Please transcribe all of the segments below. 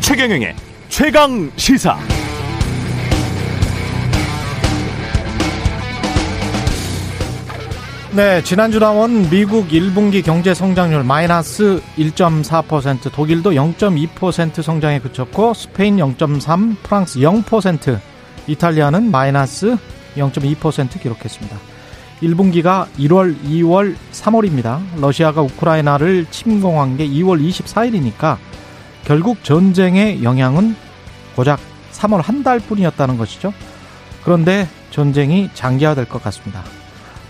최경영의 최강 시사. 네, 지난주 나온 미국 1분기 경제 성장률 마이너스 1.4%, 독일도 0.2% 성장에 그쳤고 스페인 0.3, 프랑스 0%, 이탈리아는 마이너스 0.2% 기록했습니다. 1분기가 1월, 2월, 3월입니다. 러시아가 우크라이나를 침공한 게 2월 24일이니까 결국 전쟁의 영향은 고작 3월 한 달뿐이었다는 것이죠. 그런데 전쟁이 장기화될 것 같습니다.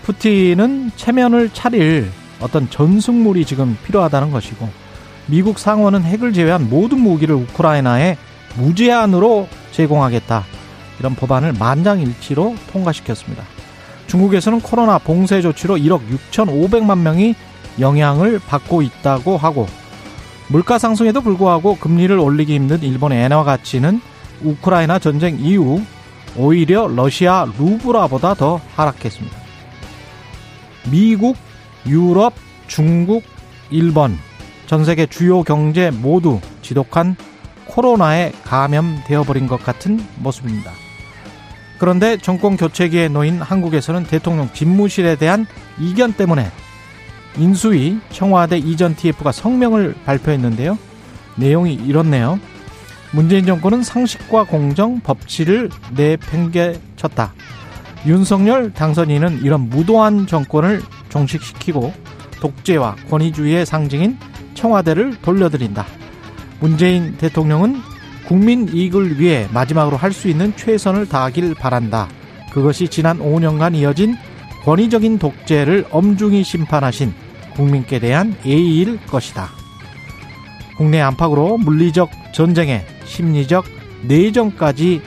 푸틴은 체면을 차릴 어떤 전승물이 지금 필요하다는 것이고 미국 상원은 핵을 제외한 모든 무기를 우크라이나에 무제한으로 제공하겠다. 이런 법안을 만장일치로 통과시켰습니다. 중국에서는 코로나 봉쇄 조치로 1억 6천5백만 명이 영향을 받고 있다고 하고 물가 상승에도 불구하고 금리를 올리기 힘든 일본의 엔화 가치는 우크라이나 전쟁 이후 오히려 러시아 루브라보다 더 하락했습니다. 미국, 유럽, 중국, 일본 전 세계 주요 경제 모두 지독한 코로나에 감염되어 버린 것 같은 모습입니다. 그런데 정권 교체기에 놓인 한국에서는 대통령 집무실에 대한 이견 때문에 인수위 청와대 이전 TF가 성명을 발표했는데요. 내용이 이렇네요. 문재인 정권은 상식과 공정, 법치를 내팽개쳤다. 윤석열 당선인은 이런 무도한 정권을 종식시키고 독재와 권위주의의 상징인 청와대를 돌려드린다. 문재인 대통령은 국민 이익을 위해 마지막으로 할 수 있는 최선을 다하길 바란다. 그것이 지난 5년간 이어진 권위적인 독재를 엄중히 심판하신 국민께 대한 예의일 것이다. 국내 안팎으로 물리적 전쟁에 심리적 내정까지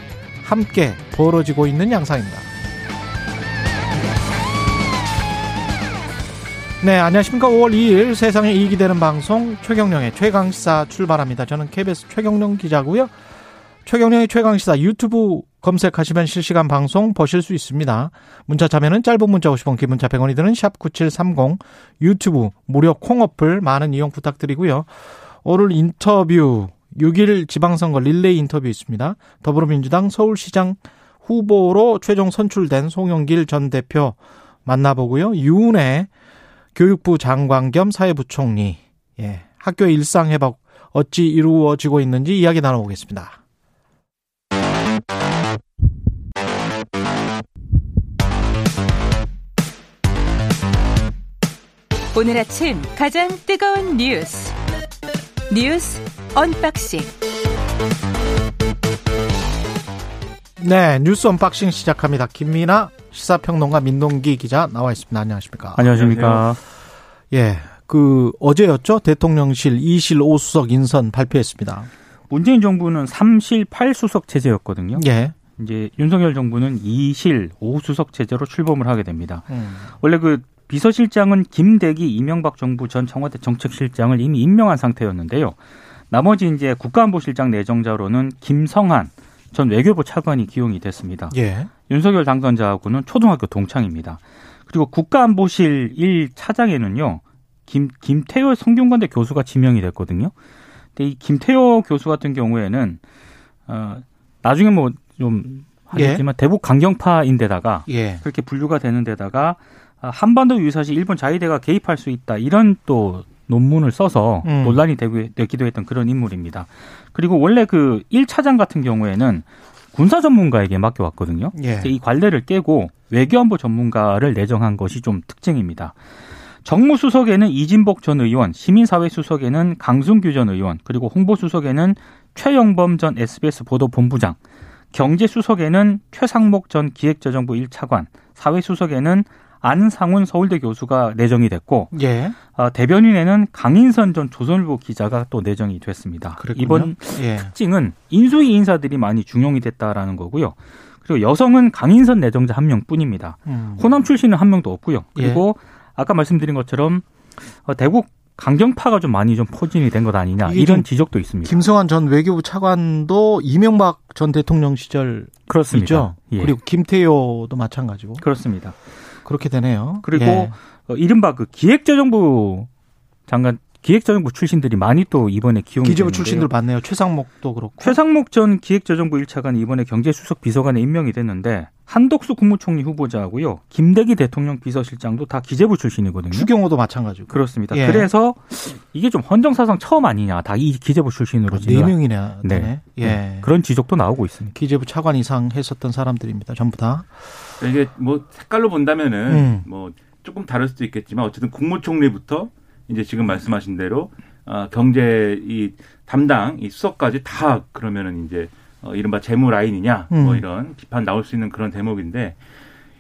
함께 벌어지고 있는 양상입니다. 네, 안녕하십니까. 5월 2일 세상에 이익이 되는 방송 최경령의 최강시사 출발합니다. 저는 KBS 최경령 기자고요. 최경령의 최강시사 유튜브 검색하시면 실시간 방송 보실 수 있습니다. 문자 참여는 짧은 문자 50원, 긴 문자 100원이 드는 샵 9730 유튜브 무료 콩 어플 많은 이용 부탁드리고요. 오늘 인터뷰 6일 지방선거 릴레이 인터뷰 있습니다. 더불어민주당 서울시장 후보로 최종 선출된 송영길 전 대표 만나보고요. 유은혜 교육부 장관 겸 사회부총리 예, 학교의 일상 회복 어찌 이루어지고 있는지 이야기 나눠보겠습니다. 오늘 아침 가장 뜨거운 뉴스 뉴스 언박싱 네 뉴스 언박싱 시작합니다. 김민아 시사평론가 민동기 기자 나와 있습니다. 안녕하십니까? 안녕하십니까? 예, 그 어제였죠 대통령실 2실 5수석 인선 발표했습니다. 문재인 정부는 3실 8수석 체제였거든요. 예. 이제 윤석열 정부는 2실 5수석 체제로 출범을 하게 됩니다. 음. 원래 그 비서실장은 김대기 이명박 정부 전 청와대 정책실장을 이미 임명한 상태였는데요. 나머지 이제 국가안보실장 내정자로는 김성한 전 외교부 차관이 기용이 됐습니다. 예. 윤석열 당선자하고는 초등학교 동창입니다. 그리고 국가안보실 1 차장에는요. 김, 김태효 성균관대 교수가 지명이 됐거든요. 근데 이 김태효 교수 같은 경우에는 어 나중에 뭐좀 하겠지만 예. 대북 강경파인데다가 예. 그렇게 분류가 되는 데다가 아, 한반도 유사시 일본 자위대가 개입할 수 있다 이런 또 논문을 써서 음. 논란이 되기도 했던 그런 인물입니다. 그리고 원래 그 1차장 같은 경우에는 군사 전문가에게 맡겨왔거든요. 예. 이 관례를 깨고 외교안보 전문가를 내정한 것이 좀 특징입니다. 정무수석에는 이진복 전 의원, 시민사회수석에는 강승규 전 의원, 그리고 홍보수석에는 최영범 전 SBS 보도본부장, 경제수석에는 최상목 전 기획재정부 1차관, 사회수석에는 안상훈 서울대 교수가 내정이 됐고 예. 어, 대변인에는 강인선 전 조선일보 기자가 또 내정이 됐습니다. 그랬군요. 이번 예. 특징은 인수위 인사들이 많이 중용이 됐다라는 거고요. 그리고 여성은 강인선 내정자 한 명뿐입니다. 음. 호남 출신은 한 명도 없고요. 예. 그리고 예. 아까 말씀드린 것처럼 어, 대국 강경파가 좀 많이 좀 포진이 된 것 아니냐 이런 좀 지적도 있습니다. 김성환 전 외교부 차관도 이명박 전 대통령 시절 그렇습니다. 있죠. 예. 그리고 김태효도 마찬가지고 그렇습니다. 그렇게 되네요. 그리고 예. 어, 이른바 그 기획재정부 장관 기획재정부 출신들이 많이 또 이번에 기용이 기재부. 출신들 많네요. 최상목도 그렇고. 최상목 전 기획재정부 1차관이 이번에 경제수석 비서관에 임명이 됐는데 한덕수 국무총리 후보자하고요. 김대기 대통령 비서실장도 다 기재부 출신이거든요. 추경호도 마찬가지고. 그렇습니다. 예. 그래서 이게 좀 헌정사상 처음 아니냐. 다 이 기재부 출신으로 네 지금 명이나 되네. 네. 예. 네. 그런 지적도 나오고 있습니다. 기재부 차관 이상 했었던 사람들입니다. 전부 다. 이게 뭐 색깔로 본다면은 음. 뭐 조금 다를 수도 있겠지만 어쨌든 국무총리부터 이제 지금 말씀하신 대로 어, 경제 이 담당 이 수석까지 다 그러면은 이제 어, 이른바 재무 라인이냐 뭐 음. 이런 비판 나올 수 있는 그런 대목인데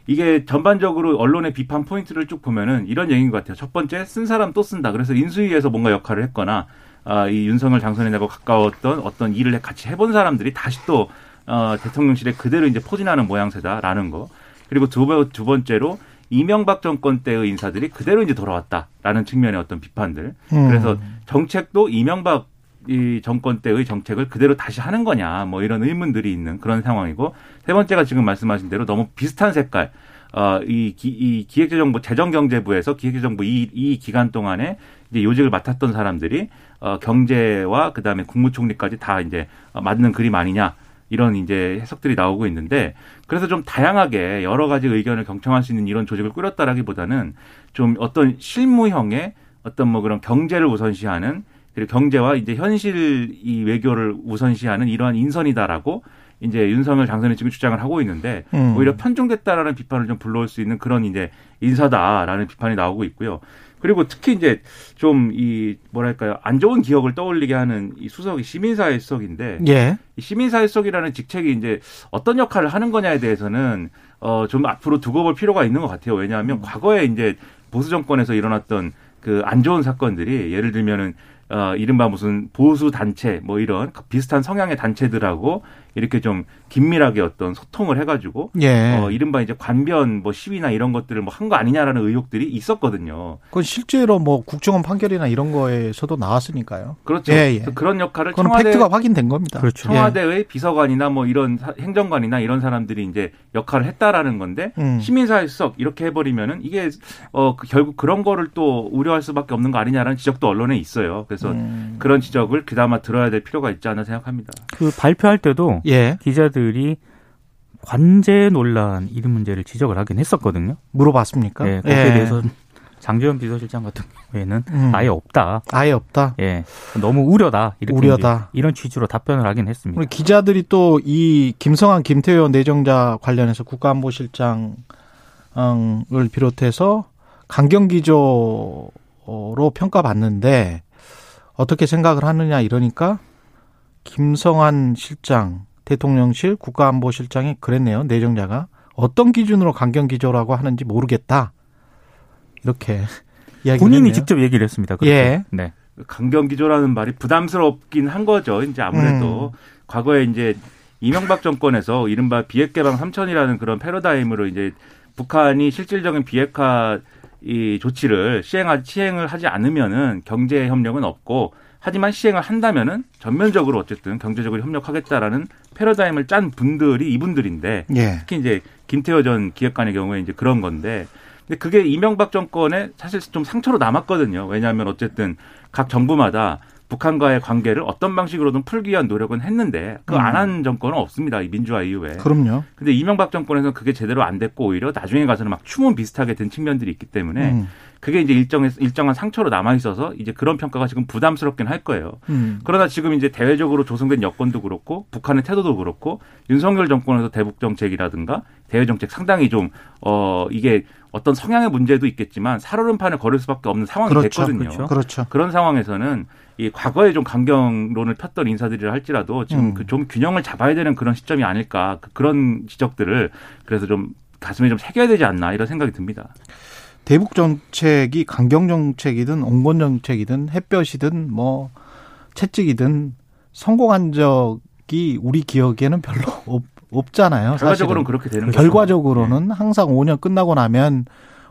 이게 전반적으로 언론의 비판 포인트를 쭉 보면은 이런 얘기인 것 같아요. 첫 번째 쓴 사람 또 쓴다. 그래서 인수위에서 뭔가 역할을 했거나 아, 이 윤석열 당선인하고 가까웠던 어떤 일을 같이 해본 사람들이 다시 또 어, 대통령실에 그대로 이제 포진하는 모양새다라는 거. 그리고 두, 번- 두 번째로 이명박 정권 때의 인사들이 그대로 이제 돌아왔다라는 측면의 어떤 비판들. 음. 그래서 정책도 이명박 이 정권 때의 정책을 그대로 다시 하는 거냐 뭐 이런 의문들이 있는 그런 상황이고 세 번째가 지금 말씀하신 대로 너무 비슷한 색깔 어이 이 기획재정부 재정경제부에서 기획재정부 이, 이 기간 동안에 이제 요직을 맡았던 사람들이 어 경제와 그다음에 국무총리까지 다 이제 어, 맞는 그림 아니냐 이런 이제 해석들이 나오고 있는데 그래서 좀 다양하게 여러 가지 의견을 경청할 수 있는 이런 조직을 꾸렸다라기보다는 좀 어떤 실무형의 어떤 뭐 그런 경제를 우선시하는 그리고 경제와 이제 현실 이 외교를 우선시하는 이러한 인선이다라고 이제 윤석열 당선인 지금 주장을 하고 있는데 음. 오히려 편중됐다라는 비판을 좀 불러올 수 있는 그런 이제 인사다라는 비판이 나오고 있고요. 그리고 특히 이제 좀 이 뭐랄까요 안 좋은 기억을 떠올리게 하는 이 수석이 시민사회 수석인데 예. 이 시민사회 수석이라는 직책이 이제 어떤 역할을 하는 거냐에 대해서는 어 좀 앞으로 두고 볼 필요가 있는 것 같아요. 왜냐하면 과거에 이제 보수 정권에서 일어났던 그 안 좋은 사건들이 예를 들면은 어 이른바 무슨 보수 단체 뭐 이런 비슷한 성향의 단체들하고 이렇게 좀 긴밀하게 어떤 소통을 해가지고 예. 어 이른바 이제 관변 뭐 시위나 이런 것들을 뭐 한 거 아니냐라는 의혹들이 있었거든요. 그건 실제로 뭐 국정원 판결이나 이런 거에서도 나왔으니까요. 그렇죠. 예, 예. 그런 역할을 그건 청와대 팩트가 확인된 겁니다. 그렇죠. 예. 청와대의 비서관이나 뭐 이런 사- 행정관이나 이런 사람들이 이제 역할을 했다라는 건데 음. 시민사회 수석 이렇게 해버리면은 이게 어그 결국 그런 거를 또 우려할 수밖에 없는 거 아니냐라는 지적도 언론에 있어요. 그래서 음. 그런 지적을 그나마 들어야 될 필요가 있지 않나 생각합니다. 그 발표할 때도 예. 기자들이 관제 논란 이런 문제를 지적을 하긴 했었거든요. 물어봤습니까? 예, 거기에 대해서 장재현 비서실장 같은 경우에는 음. 아예 없다. 아예 없다. 예, 너무 우려다. 이렇게 우려다. 이런 취지로 답변을 하긴 했습니다. 우리 기자들이 또 이 김성한 김태효 내정자 관련해서 국가안보실장을 비롯해서 강경기조로 평가받는데 어떻게 생각을 하느냐 이러니까 김성한 실장 대통령실 국가안보실장이 그랬네요 내정자가 어떤 기준으로 강경 기조라고 하는지 모르겠다 이렇게 본인이 했네요. 직접 얘기를 했습니다. 그렇게. 예. 네. 강경 기조라는 말이 부담스럽긴 한 거죠. 이제 아무래도 과거에 이제 이명박 정권에서 이른바 비핵 개방 3천이라는 그런 패러다임으로 이제 북한이 실질적인 비핵화 이 조치를 시행하, 시행을 하지 않으면은 경제 협력은 없고 하지만 시행을 한다면은 전면적으로 어쨌든 경제적으로 협력하겠다라는 패러다임을 짠 분들이 이분들인데 예. 특히 이제 김태호 전 기획관의 경우에 이제 그런 건데 근데 그게 이명박 정권에 사실 좀 상처로 남았거든요. 왜냐하면 어쨌든 각 정부마다 북한과의 관계를 어떤 방식으로든 풀기 위한 노력은 했는데 그 안 한 정권은 없습니다. 이 민주화 이후에. 그럼요. 근데 이명박 정권에서는 그게 제대로 안 됐고 오히려 나중에 가서는 막 추문 비슷하게 된 측면들이 있기 때문에 음. 그게 이제 일정한 일정한 상처로 남아 있어서 이제 그런 평가가 지금 부담스럽긴 할 거예요. 음. 그러나 지금 이제 대외적으로 조성된 여건도 그렇고 북한의 태도도 그렇고 윤석열 정권에서 대북 정책이라든가 대외 정책 상당히 좀 어 이게 어떤 성향의 문제도 있겠지만 살얼음판을 걸을 수밖에 없는 상황이 그렇죠. 됐거든요. 그렇죠. 그렇죠. 그런 상황에서는 이 과거에 좀 강경론을 폈던 인사들이라 할지라도 지금 음. 그좀 균형을 잡아야 되는 그런 시점이 아닐까 그- 그런 지적들을 그래서 좀 가슴에 좀 새겨야 되지 않나 이런 생각이 듭니다. 대북 정책이 강경 정책이든 온건 정책이든 햇볕이든 뭐 채찍이든 성공한 적이 우리 기억에는 별로 없, 없잖아요. 결과적으로는 사실은. 그렇게 되는 거죠. 결과적으로는 항상 5년 끝나고 나면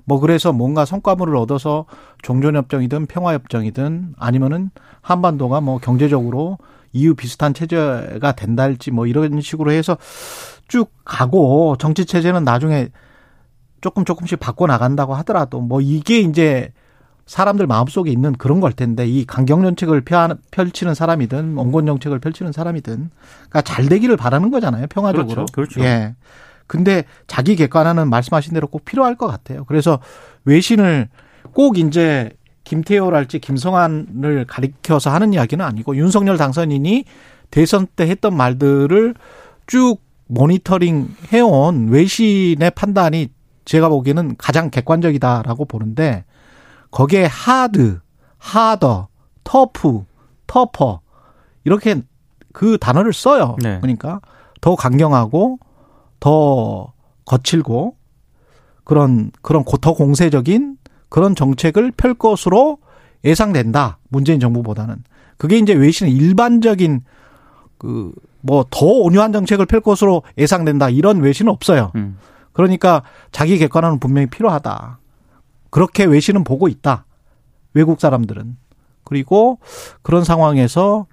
뭐 그래서 뭔가 성과물을 얻어서 종전협정이든 평화협정이든 아니면은 한반도가 뭐 경제적으로 이유 비슷한 체제가 된다 할지 뭐 이런 식으로 해서 쭉 가고 정치 체제는 나중에 조금 조금씩 바꿔 나간다고 하더라도 뭐 이게 이제 사람들 마음속에 있는 그런 걸 텐데 이 강경 정책을 펼치는 사람이든 원권 정책을 펼치는 사람이든 그러니까 잘 되기를 바라는 거잖아요 평화적으로 그렇죠. 그렇죠. 예 근데 자기 객관화는 말씀하신 대로 꼭 필요할 것 같아요 그래서 외신을 꼭 이제 김태호랄지 김성환을 가리켜서 하는 이야기는 아니고 윤석열 당선인이 대선 때 했던 말들을 쭉 모니터링 해온 외신의 판단이 제가 보기에는 가장 객관적이다라고 보는데 거기에 하드, 하더, 터프, 터퍼 이렇게 그 단어를 써요. 네. 그러니까 더 강경하고 더 거칠고 그런 그런 고- 더 공세적인 그런 정책을 펼 것으로 예상된다. 문재인 정부보다는 그게 이제 외신의 일반적인 그 뭐 더 온유한 정책을 펼 것으로 예상된다. 이런 외신은 없어요. 음. 그러니까 자기 객관화는 분명히 필요하다. 그렇게 외신은 보고 있다. 외국 사람들은. 그리고 그런 상황에서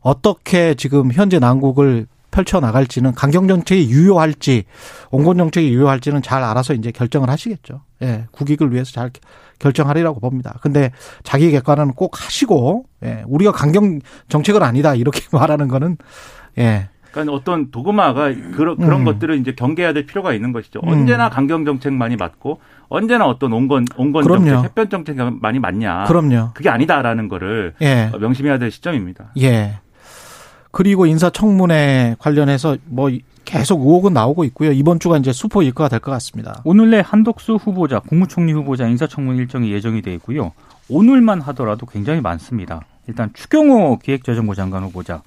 어떻게 지금 현재 난국을 펼쳐 나갈지는 강경 정책이 유효할지 온건 정책이 유효할지는 잘 알아서 이제 결정을 하시겠죠. 예. 국익을 위해서 잘 결정하리라고 봅니다. 근데 자기 객관화는 꼭 하시고 예. 우리가 강경 정책은 아니다 이렇게 말하는 거는 예. 그러니까 어떤 도그마가 그런 그런 음. 것들을 이제 경계해야 될 필요가 있는 것이죠. 음. 언제나 강경 정책만이 맞고 언제나 어떤 온건 온건 그럼요. 정책, 햇변 정책만이 맞냐? 그럼요. 그게 아니다라는 거를 예. 명심해야 될 시점입니다. 예. 그리고 인사청문회 관련해서 뭐 계속 의혹은 나오고 있고요. 이번 주가 이제 수포 일과가 될 것 같습니다. 오늘 내 한덕수 후보자, 국무총리 후보자 인사청문 일정이 예정이 돼 있고요. 오늘만 하더라도 굉장히 많습니다. 일단 추경호 기획재정부 장관 후보자,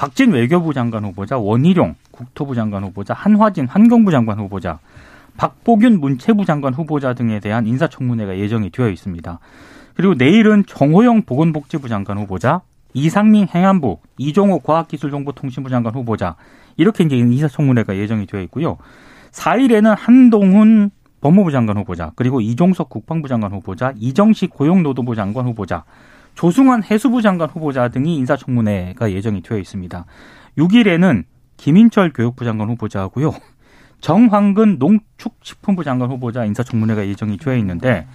박진 외교부 장관 후보자, 원희룡 국토부 장관 후보자, 한화진 환경부 장관 후보자, 박보균 문체부 장관 후보자 등에 대한 인사청문회가 예정이 되어 있습니다. 그리고 내일은 정호영 보건복지부 장관 후보자, 이상민 행안부, 이종호 과학기술정보통신부 장관 후보자 이렇게 이제 인사청문회가 예정이 되어 있고요. 4일에는 한동훈 법무부 장관 후보자, 그리고 이종석 국방부 장관 후보자, 이정식 고용노동부 장관 후보자, 조승환 해수부 장관 후보자 등이 인사청문회가 예정이 되어 있습니다. 6일에는 김인철 교육부 장관 후보자하고요. 정황근 농축식품부 장관 후보자 인사청문회가 예정이 되어 있는데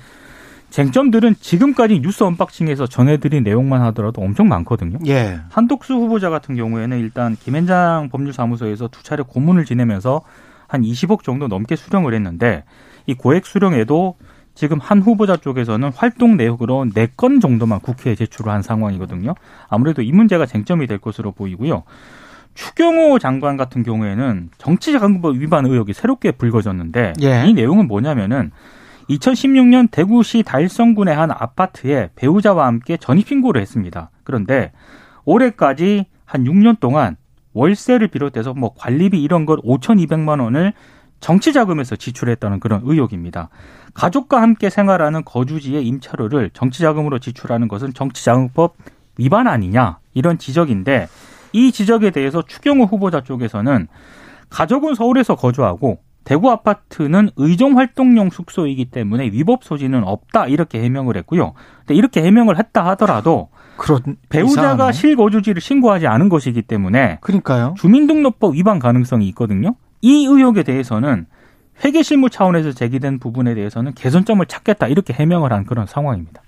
쟁점들은 지금까지 뉴스 언박싱에서 전해드린 내용만 하더라도 엄청 많거든요. 예. 한독수 후보자 같은 경우에는 일단 김앤장 법률사무소에서 두 차례 고문을 지내면서 한 20억 정도 넘게 수령을 했는데 이 고액 수령에도 지금 한 후보자 쪽에서는 활동 내역으로 4건 정도만 국회에 제출을 한 상황이거든요. 아무래도 이 문제가 쟁점이 될 것으로 보이고요. 추경호 장관 같은 경우에는 정치자금법 위반 의혹이 새롭게 불거졌는데 예. 이 내용은 뭐냐면은 2016년 대구시 달성군의 한 아파트에 배우자와 함께 전입 신고를 했습니다. 그런데 올해까지 한 6년 동안 월세를 비롯해서 뭐 관리비 이런 걸 5,200만 원을 정치 자금에서 지출했다는 그런 의혹입니다. 가족과 함께 생활하는 거주지의 임차료를 정치 자금으로 지출하는 것은 정치자금법 위반 아니냐 이런 지적인데 이 지적에 대해서 추경호 후보자 쪽에서는 가족은 서울에서 거주하고 대구 아파트는 의정 활동용 숙소이기 때문에 위법 소지는 없다 이렇게 해명을 했고요. 근데 이렇게 해명을 했다 하더라도 그런 배우자가 이상하네. 실거주지를 신고하지 않은 것이기 때문에 그러니까요. 주민등록법 위반 가능성이 있거든요. 이 의혹에 대해서는 회계 실무 차원에서 제기된 부분에 대해서는 개선점을 찾겠다 이렇게 해명을 한 그런 상황입니다.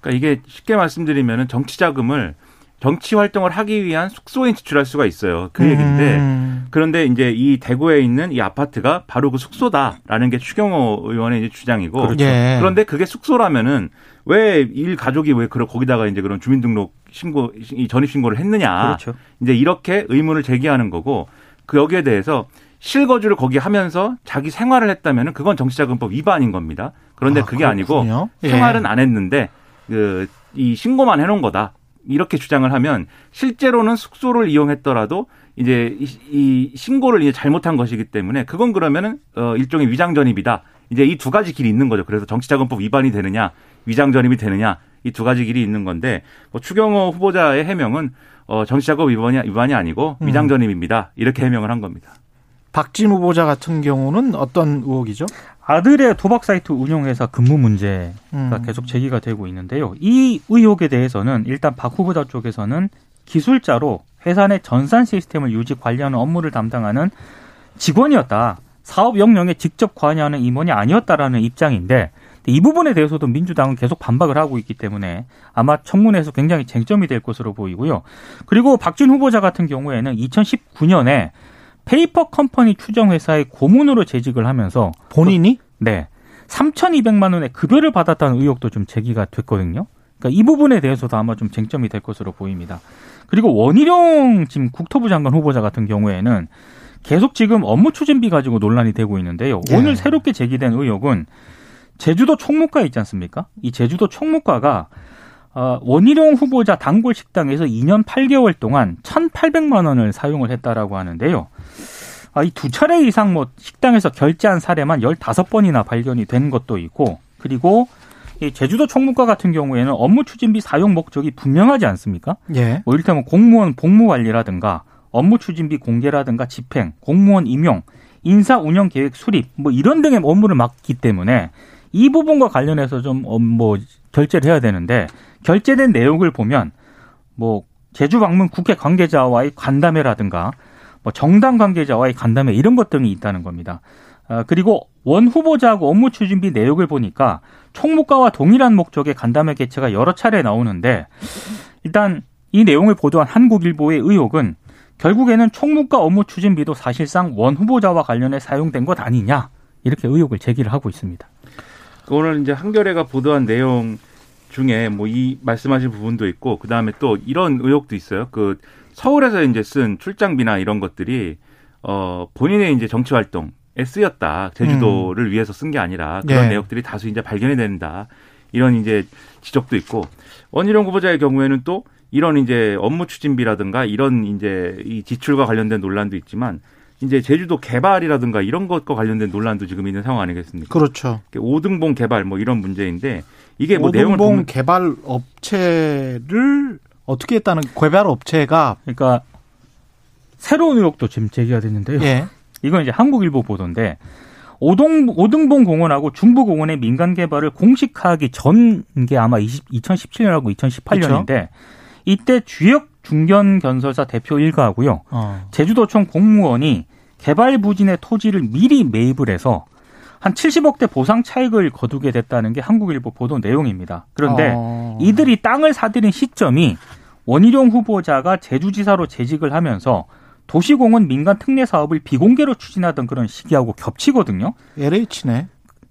그러니까 이게 쉽게 말씀드리면은 정치 자금을 정치 활동을 하기 위한 숙소에 지출할 수가 있어요. 그 얘기인데 음. 그런데 이제 이 대구에 있는 이 아파트가 바로 그 숙소다라는 게 추경호 의원의 이제 주장이고 그렇죠. 예. 그런데 그게 숙소라면은 왜 일 가족이 왜 그런 거기다가 이제 그런 주민등록 신고 이 전입 신고를 했느냐 그렇죠. 이제 이렇게 의문을 제기하는 거고 그 여기에 대해서 실거주를 거기 하면서 자기 생활을 했다면은 그건 정치자금법 위반인 겁니다. 그런데 아, 그게 아니고 그렇군요. 예. 생활은 안 했는데 그 이 신고만 해놓은 거다. 이렇게 주장을 하면 실제로는 숙소를 이용했더라도 이제 이, 이 신고를 이제 잘못한 것이기 때문에 그건 그러면은 어 일종의 위장 전입이다. 이제 이 두 가지 길이 있는 거죠. 그래서 정치자금법 위반이 되느냐, 위장 전입이 되느냐 이 두 가지 길이 있는 건데 뭐 추경호 후보자의 해명은 어 정치자금법 위반이 위반이 아니고 음. 위장 전입입니다. 이렇게 해명을 한 겁니다. 박진 후보자 같은 경우는 어떤 의혹이죠? 아들의 도박 사이트 운영회사 근무 문제가 음. 계속 제기가 되고 있는데요. 이 의혹에 대해서는 일단 박 후보자 쪽에서는 기술자로 회사 내 전산 시스템을 유지 관리하는 업무를 담당하는 직원이었다. 사업 영역에 직접 관여하는 임원이 아니었다라는 입장인데 이 부분에 대해서도 민주당은 계속 반박을 하고 있기 때문에 아마 청문회에서 굉장히 쟁점이 될 것으로 보이고요. 그리고 박진 후보자 같은 경우에는 2019년에 페이퍼 컴퍼니 추정 회사의 고문으로 재직을 하면서 본인이 네. 3,200만 원의 급여를 받았다는 의혹도 좀 제기가 됐거든요. 그러니까 이 부분에 대해서도 아마 좀 쟁점이 될 것으로 보입니다. 그리고 원희룡 지금 국토부 장관 후보자 같은 경우에는 계속 지금 업무 추진비 가지고 논란이 되고 있는데요. 예. 오늘 새롭게 제기된 의혹은 제주도 총무과 있지 않습니까? 이 제주도 총무과가 어, 원희룡 후보자 단골 식당에서 2년 8개월 동안 1,800만 원을 사용을 했다라고 하는데요. 아, 이두 차례 이상 뭐 식당에서 결제한 사례만 15번이나 발견이 된 것도 있고 그리고 이 제주도 총무과 같은 경우에는 업무 추진비 사용 목적이 분명하지 않습니까? 예. 뭐 이를테면 공무원 복무 관리라든가 업무 추진비 공개라든가 집행, 공무원 임용, 인사 운영 계획 수립 뭐 이런 등의 업무를 맡기 때문에 이 부분과 관련해서 좀뭐 결제를 해야 되는데 결제된 내용을 보면 뭐 제주 방문 국회 관계자와의 간담회라든가 뭐 정당 관계자와의 간담회 이런 것 등이 있다는 겁니다. 아, 그리고 원 후보자하고 업무 추진비 내역을 보니까 총무과와 동일한 목적의 간담회 개최가 여러 차례 나오는데 일단 이 내용을 보도한 한국일보의 의혹은 결국에는 총무과 업무 추진비도 사실상 원 후보자와 관련해 사용된 것 아니냐 이렇게 의혹을 제기를 하고 있습니다. 오늘 이제 한겨레가 보도한 내용 중에 뭐 이 말씀하신 부분도 있고 그 다음에 또 이런 의혹도 있어요. 그 서울에서 이제 쓴 출장비나 이런 것들이 어 본인의 이제 정치 활동에 쓰였다. 제주도를 위해서 쓴 게 아니라 그런 예. 내역들이 다수 이제 발견이 된다. 이런 이제 지적도 있고 원희룡 후보자의 경우에는 또 이런 이제 업무 추진비라든가 이런 이제 이 지출과 관련된 논란도 있지만 이제 제주도 개발이라든가 이런 것과 관련된 논란도 지금 있는 상황 아니겠습니까? 그렇죠. 오등봉 개발 뭐 이런 문제인데 이게 뭐 내용을 오등봉 보면 개발 업체를 어떻게 했다는 개발 업체가 그러니까 새로운 의혹도 지금 제기가 됐는데요. 예. 이건 이제 한국일보 보도인데 오동 오등봉 공원하고 중부 공원의 민간 개발을 공식화하기 전 게 아마 20, 2017년하고 2018년인데 이때 주역 중견 건설사 대표 일가하고요. 어. 제주도청 공무원이 개발 부진의 토지를 미리 매입을 해서 한 70억대 보상 차익을 거두게 됐다는 게 한국일보 보도 내용입니다. 그런데 어. 이들이 땅을 사들인 시점이 원희룡 후보자가 제주지사로 재직을 하면서 도시공원 민간 특례 사업을 비공개로 추진하던 그런 시기하고 겹치거든요. LH네.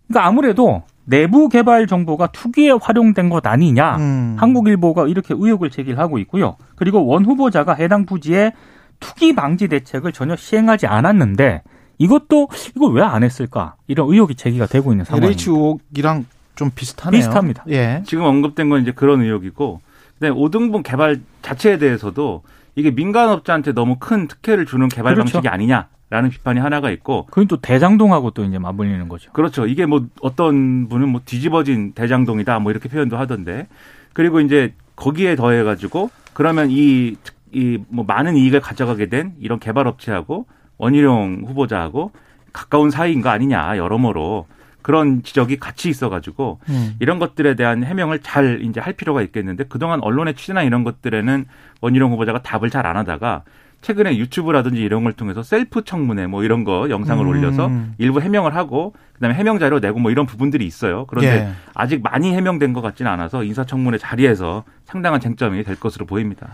그러니까 아무래도 내부 개발 정보가 투기에 활용된 것 아니냐. 음. 한국일보가 이렇게 의혹을 제기를 하고 있고요. 그리고 원 후보자가 해당 부지에 투기 방지 대책을 전혀 시행하지 않았는데 이것도 이걸 왜 안 했을까? 이런 의혹이 제기가 되고 있는 상황입니다. LH 의혹이랑 좀 비슷하네요. 비슷합니다. 예. 지금 언급된 건 이제 그런 의혹이고 그다음에 오등봉 개발 자체에 대해서도 이게 민간업자한테 너무 큰 특혜를 주는 개발 그렇죠. 방식이 아니냐 라는 비판이 하나가 있고 그건 또 대장동하고 또 이제 맞물리는 거죠. 그렇죠. 이게 뭐 어떤 분은 뭐 뒤집어진 대장동이다 뭐 이렇게 표현도 하던데 그리고 이제 거기에 더해 가지고 그러면 이 이 뭐 많은 이익을 가져가게 된 이런 개발 업체하고 원희룡 후보자하고 가까운 사이인 거 아니냐 여러모로 그런 지적이 같이 있어가지고 음. 이런 것들에 대한 해명을 잘 이제 할 필요가 있겠는데 그동안 언론의 취재나 이런 것들에는 원희룡 후보자가 답을 잘 안 하다가 최근에 유튜브라든지 이런 걸 통해서 셀프 청문회 뭐 이런 거 영상을 음. 올려서 일부 해명을 하고 그다음에 해명 자료 내고 뭐 이런 부분들이 있어요. 그런데 예. 아직 많이 해명된 것 같지는 않아서 인사청문회 자리에서 상당한 쟁점이 될 것으로 보입니다.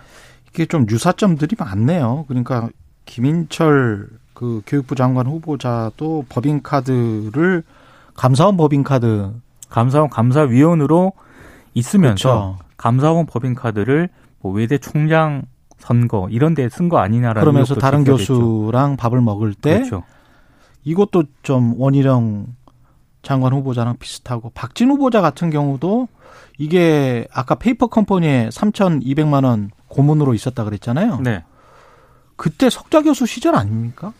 이게 좀 유사점들이 많네요. 그러니까 김인철 그 교육부 장관 후보자도 법인카드를 감사원 법인카드 감사원 감사위원으로 있으면서 그렇죠. 감사원 법인카드를 뭐 외대 총장 선거 이런 데 쓴 거 아니냐라는 그러면서 다른. 교수랑 밥을 먹을 때 그렇죠. 이것도 좀 원희룡 장관 후보자랑 비슷하고 박진 후보자 같은 경우도 이게 아까 페이퍼 컴퍼니에 3,200만 원 고문으로 있었다 그랬잖아요. 네. 그때 석좌 교수 시절 아닙니까?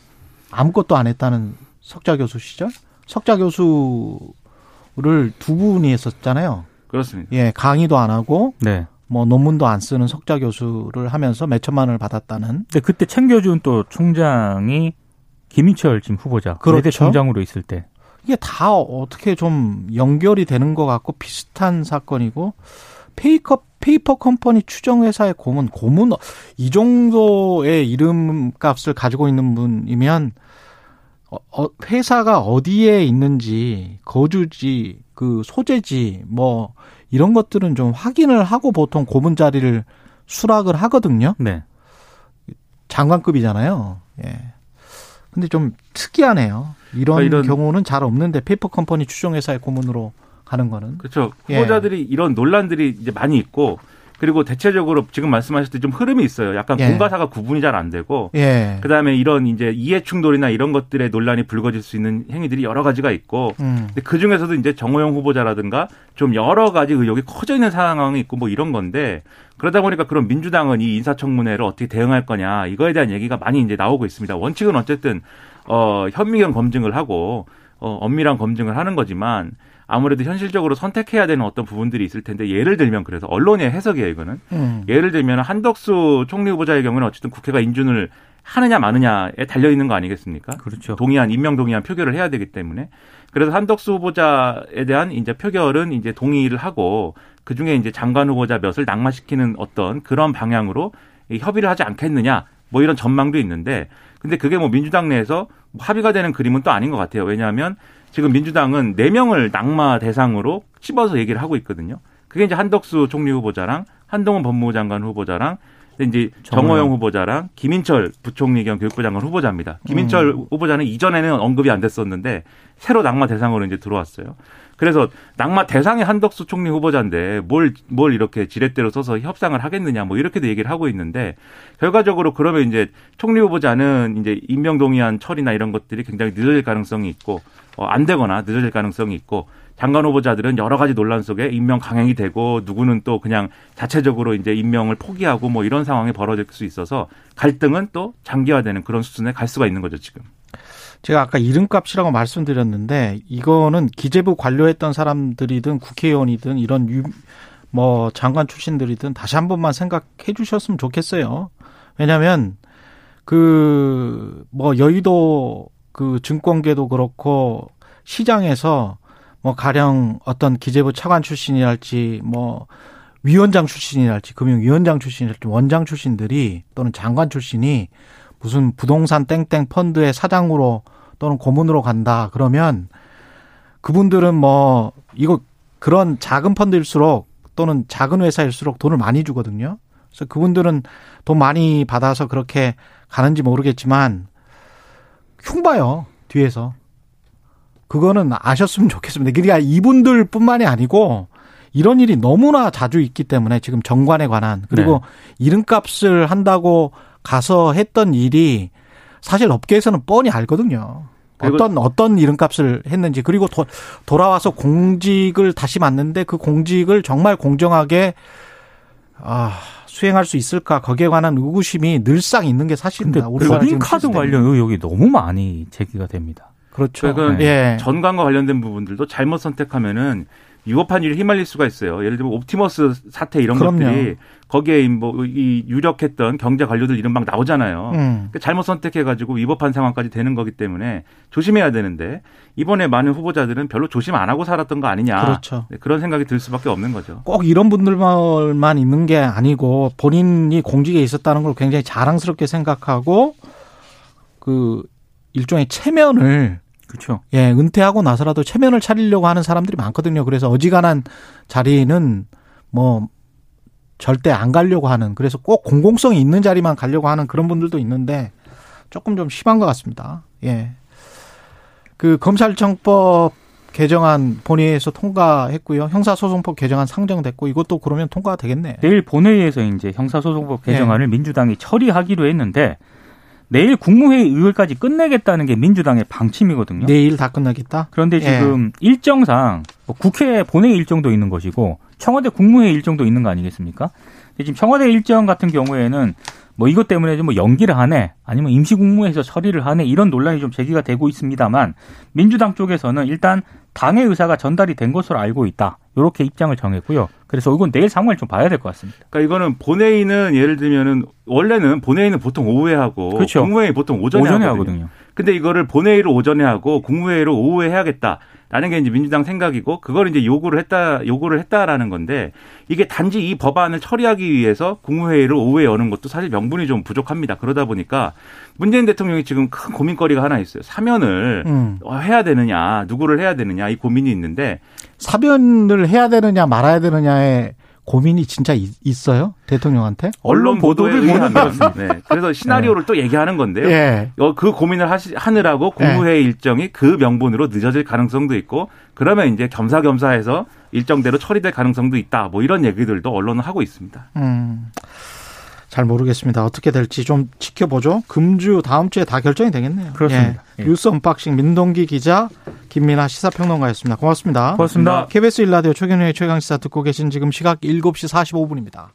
아무것도 안 했다는 석좌 교수 시절? 석좌 교수를 두 분이 했었잖아요. 그렇습니다. 예, 강의도 안 하고 네. 뭐 논문도 안 쓰는 석좌 교수를 하면서 몇 천만 원을 받았다는 근데 그때 챙겨준 또 총장이 김인철 지금 후보자 그렇죠. 총장으로 있을 때 이게 다 어떻게 좀 연결이 되는 것 같고 비슷한 사건이고 페이커 페이퍼 컴퍼니 추정 회사의 고문 고문 이 정도의 이름값을 가지고 있는 분이면 어, 어, 회사가 어디에 있는지 거주지 그 소재지 뭐 이런 것들은 좀 확인을 하고 보통 고문 자리를 수락을 하거든요. 네. 장관급이잖아요. 예. 근데 좀 특이하네요. 이런, 그러니까 이런- 경우는 잘 없는데 페이퍼 컴퍼니 추정 회사의 고문으로 가는 거는 그렇죠. 예. 후보자들이 이런 논란들이 이제 많이 있고 그리고 대체적으로 지금 말씀하셨듯이 좀 흐름이 있어요. 약간 예. 공과사가 구분이 잘 안 되고 예. 그다음에 이런 이제 이해 충돌이나 이런 것들의 논란이 불거질 수 있는 행위들이 여러 가지가 있고 음. 근데 그 중에서도 이제 정호영 후보자라든가 좀 여러 가지 의혹이 커져 있는 상황이 있고 뭐 이런 건데 그러다 보니까 그런 민주당은 이 인사청문회를 어떻게 대응할 거냐 이거에 대한 얘기가 많이 이제 나오고 있습니다. 원칙은 어쨌든 어 현미경 검증을 하고 어 엄밀한 검증을 하는 거지만 아무래도 현실적으로 선택해야 되는 어떤 부분들이 있을 텐데 예를 들면 그래서 언론의 해석이에요 이거는 음. 예를 들면 한덕수 총리 후보자의 경우는 어쨌든 국회가 인준을 하느냐 마느냐에 달려 있는 거 아니겠습니까? 그렇죠. 동의안 임명 동의안 표결을 해야 되기 때문에 그래서 한덕수 후보자에 대한 이제 표결은 이제 동의를 하고 그 중에 이제 장관 후보자 몇을 낙마시키는 어떤 그런 방향으로 이 협의를 하지 않겠느냐 뭐 이런 전망도 있는데 근데 그게 뭐 민주당 내에서 뭐 합의가 되는 그림은 또 아닌 것 같아요. 왜냐하면 지금 민주당은 네 명을 낙마 대상으로 찝어서 얘기를 하고 있거든요. 그게 이제 한덕수 총리 후보자랑 한동훈 법무부 장관 후보자랑 이제 정호영. 후보자랑 김인철 부총리 겸 교육부 장관 후보자입니다. 김인철 후보자는 이전에는 언급이 안 됐었는데 새로 낙마 대상으로 이제 들어왔어요. 그래서 낙마 대상의 한덕수 총리 후보자인데 뭘, 뭘 이렇게 지렛대로 써서 협상을 하겠느냐 뭐 이렇게도 얘기를 하고 있는데 결과적으로 그러면 이제 총리 후보자는 이제 임명동의안 처리나 이런 것들이 굉장히 늦어질 가능성이 있고 어, 안 되거나 늦어질 가능성이 있고 장관 후보자들은 여러 가지 논란 속에 임명 강행이 되고 누구는 또 그냥 자체적으로 이제 임명을 포기하고 뭐 이런 상황이 벌어질 수 있어서 갈등은 또 장기화되는 그런 수준에 갈 수가 있는 거죠 지금. 제가 아까 이름값이라고 말씀드렸는데 이거는 기재부 관료했던 사람들이든 국회의원이든 이런 유, 뭐 장관 출신들이든 다시 한 번만 생각해 주셨으면 좋겠어요. 왜냐하면 그 뭐 여의도 그 증권계도 그렇고 시장에서 뭐 가령 어떤 기재부 차관 출신이랄지 뭐 위원장 출신이랄지 금융위원장 출신이랄지 원장 출신들이 또는 장관 출신이 무슨 부동산 땡땡 펀드의 사장으로 또는 고문으로 간다 그러면 그분들은 뭐 이거 그런 작은 펀드일수록 또는 작은 회사일수록 돈을 많이 주거든요. 그래서 그분들은 돈 많이 받아서 그렇게 가는지 모르겠지만 흉 봐요 뒤에서 그거는 아셨으면 좋겠습니다. 그러니까 이분들 뿐만이 아니고 이런 일이 너무나 자주 있기 때문에 지금 정관에 관한 그리고 이름값을 한다고 가서 했던 일이 사실 업계에서는 뻔히 알거든요. 어떤 어떤 이름값을 했는지 그리고 도, 돌아와서 공직을 다시 맡는데 그 공직을 정말 공정하게 아 수행할 수 있을까 거기에 관한 의구심이 늘상 있는 게 사실입니다. 법인카드 시스템이. 관련 의혹이 너무 많이 제기가 됩니다. 그렇죠. 그러니까 예. 전관과 관련된 부분들도 잘못 선택하면은 위법한 일이 휘말릴 수가 있어요. 예를 들면 옵티머스 사태 이런 그럼요. 것들이 거기에 뭐이 유력했던 경제 관료들 이름 막 나오잖아요. 음. 그러니까 잘못 선택해가지고 위법한 상황까지 되는 거기 때문에 조심해야 되는데 이번에 많은 후보자들은 별로 조심 안 하고 살았던 거 아니냐. 그렇죠. 네, 그런 생각이 들 수밖에 없는 거죠. 꼭 이런 분들만 있는 게 아니고 본인이 공직에 있었다는 걸 굉장히 자랑스럽게 생각하고 그 일종의 체면을 그렇죠. 예, 은퇴하고 나서라도 체면을 차리려고 하는 사람들이 많거든요. 그래서 어지간한 자리는 뭐 절대 안 가려고 하는 그래서 꼭 공공성이 있는 자리만 가려고 하는 그런 분들도 있는데 조금 좀 심한 것 같습니다. 예. 그 검찰청법 개정안 본회의에서 통과했고요. 형사소송법 개정안 상정됐고 이것도 그러면 통과가 되겠네. 내일 본회의에서 이제 형사소송법 예. 개정안을 민주당이 처리하기로 했는데 내일 국무회의 의결까지 끝내겠다는 게 민주당의 방침이거든요. 내일 다 끝나겠다. 그런데 예. 지금 일정상 뭐 국회 본회의 일정도 있는 것이고 청와대 국무회의 일정도 있는 거 아니겠습니까? 근데 지금 청와대 일정 같은 경우에는 뭐 이것 때문에 좀 뭐 연기를 하네 아니면 임시국무회에서 처리를 하네 이런 논란이 좀 제기가 되고 있습니다만 민주당 쪽에서는 일단 당의 의사가 전달이 된 것으로 알고 있다 이렇게 입장을 정했고요. 그래서 이건 내일 상황을 좀 봐야 될 것 같습니다. 그러니까 이거는 본회의는 예를 들면은 원래는 본회의는 보통 오후에 하고 그렇죠. 국무회의 보통 오전에, 오전에 하거든요. 하거든요. 근데 이거를 본회의를 오전에 하고 국무회의를 오후에 해야겠다. 라는 게 이제 민주당 생각이고 그걸 이제 요구를 했다 요구를 했다라는 건데 이게 단지 이 법안을 처리하기 위해서 국무회의를 오후에 여는 것도 사실 명분이 좀 부족합니다. 그러다 보니까 문재인 대통령이 지금 큰 고민거리가 하나 있어요. 사면을 음. 해야 되느냐, 누구를 해야 되느냐 이 고민이 있는데 사면을 해야 되느냐 말아야 되느냐의 고민이 진짜 있- 있어요? 대통령한테? 언론 보도에 의하면 보면 네. 그래서 시나리오를 또 얘기하는 건데요. 예. 어, 그 고민을 하시, 하느라고 국무회의 일정이 그 명분으로 늦어질 가능성도 있고 그러면 이제 겸사겸사해서 일정대로 처리될 가능성도 있다. 뭐 이런 얘기들도 언론은 하고 있습니다. 음. 잘 모르겠습니다. 어떻게 될지 좀 지켜보죠. 금주 다음 주에 다 결정이 되겠네요. 그렇습니다. 예. 예. 뉴스 언박싱 민동기 기자 김민아 시사평론가였습니다. 고맙습니다. 고맙습니다. KBS 일라디오 최경영의 최강시사 듣고 계신 지금 시각 7시 45분입니다.